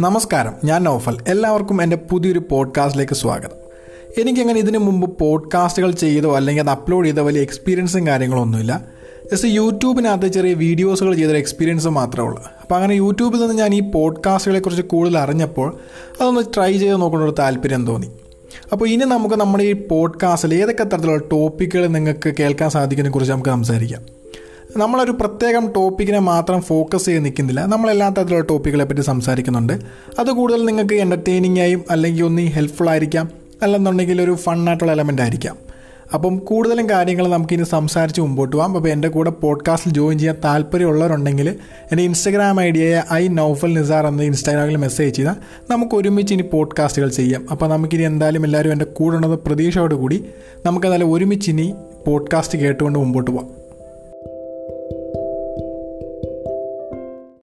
നമസ്കാരം ഞാൻ നൗഫൽ. എല്ലാവർക്കും എന്റെ പുതിയൊരു പോഡ്കാസ്റ്റിലേക്ക് സ്വാഗതം. എനിക്കങ്ങനെ ഇതിനു മുമ്പ് പോഡ്കാസ്റ്റുകൾ ചെയ്തോ അല്ലെങ്കിൽ അത് അപ്ലോഡ് ചെയ്ത വലിയ എക്സ്പീരിയൻസും കാര്യങ്ങളൊന്നുമില്ല. ജസ്റ്റ് യൂട്യൂബിനകത്ത് ചെറിയ വീഡിയോസുകൾ ചെയ്തൊരു എക്സ്പീരിയൻസ് മാത്രമേ ഉള്ളൂ. അപ്പോൾ അങ്ങനെ യൂട്യൂബിൽ നിന്ന് ഞാൻ ഈ പോഡ്കാസ്റ്റുകളെക്കുറിച്ച് കൂടുതൽ അറിഞ്ഞപ്പോൾ അതൊന്ന് ട്രൈ ചെയ്ത് നോക്കേണ്ട ഒരു താല്പര്യം തോന്നി. അപ്പോൾ ഇനി നമുക്ക് നമ്മുടെ ഈ പോഡ്കാസ്റ്റിൽ ഏതൊക്കെ തരത്തിലുള്ള ടോപ്പിക്കുകൾ നിങ്ങൾക്ക് കേൾക്കാൻ സാധിക്കുന്നതിനെക്കുറിച്ച് നമുക്ക് സംസാരിക്കാം. നമ്മളൊരു പ്രത്യേകം ടോപ്പിക്കിനെ മാത്രം ഫോക്കസ് ചെയ്ത് നിൽക്കുന്നില്ല. നമ്മളെല്ലാ തരത്തിലുള്ള ടോപ്പിക്കുകളെ പറ്റി സംസാരിക്കുന്നുണ്ട്. അത് കൂടുതൽ നിങ്ങൾക്ക് എന്റർടൈനിങ് ആയും അല്ലെങ്കിൽ ഒന്ന് ഹെൽപ്ഫുൾ ആയിരിക്കാം. അല്ലെന്നുണ്ടെങ്കിൽ ഒരു ഫണ്ണായിട്ടുള്ള എലമെന്റ് ആയിരിക്കാം. അപ്പം കൂടുതലും കാര്യങ്ങൾ നമുക്കിനി സംസാരിച്ച് മുമ്പോട്ട് പോകാം. അപ്പോൾ എന്റെ കൂടെ പോഡ്കാസ്റ്റിൽ ജോയിൻ ചെയ്യാൻ താല്പര്യമുള്ളവരുണ്ടെങ്കിൽ എന്റെ ഇൻസ്റ്റഗ്രാം ഐ ഡിയായ ഐ നൗഫൽ നിസാർ എന്ന ഇൻസ്റ്റാഗ്രാമിൽ മെസ്സേജ് ചെയ്താൽ നമുക്ക് ഒരുമിച്ച് ഇനി പോഡ്കാസ്റ്റുകൾ ചെയ്യാം. അപ്പോൾ നമുക്കിനി എന്തായാലും എല്ലാവരും എന്റെ കൂടെ ഉണ്ടെന്ന പ്രതീക്ഷയോടുകൂടി നമുക്കതായാലും ഒരുമിച്ച് ഇനി പോഡ്കാസ്റ്റ് കേട്ടുകൊണ്ട് മുമ്പോട്ട് പോകാം.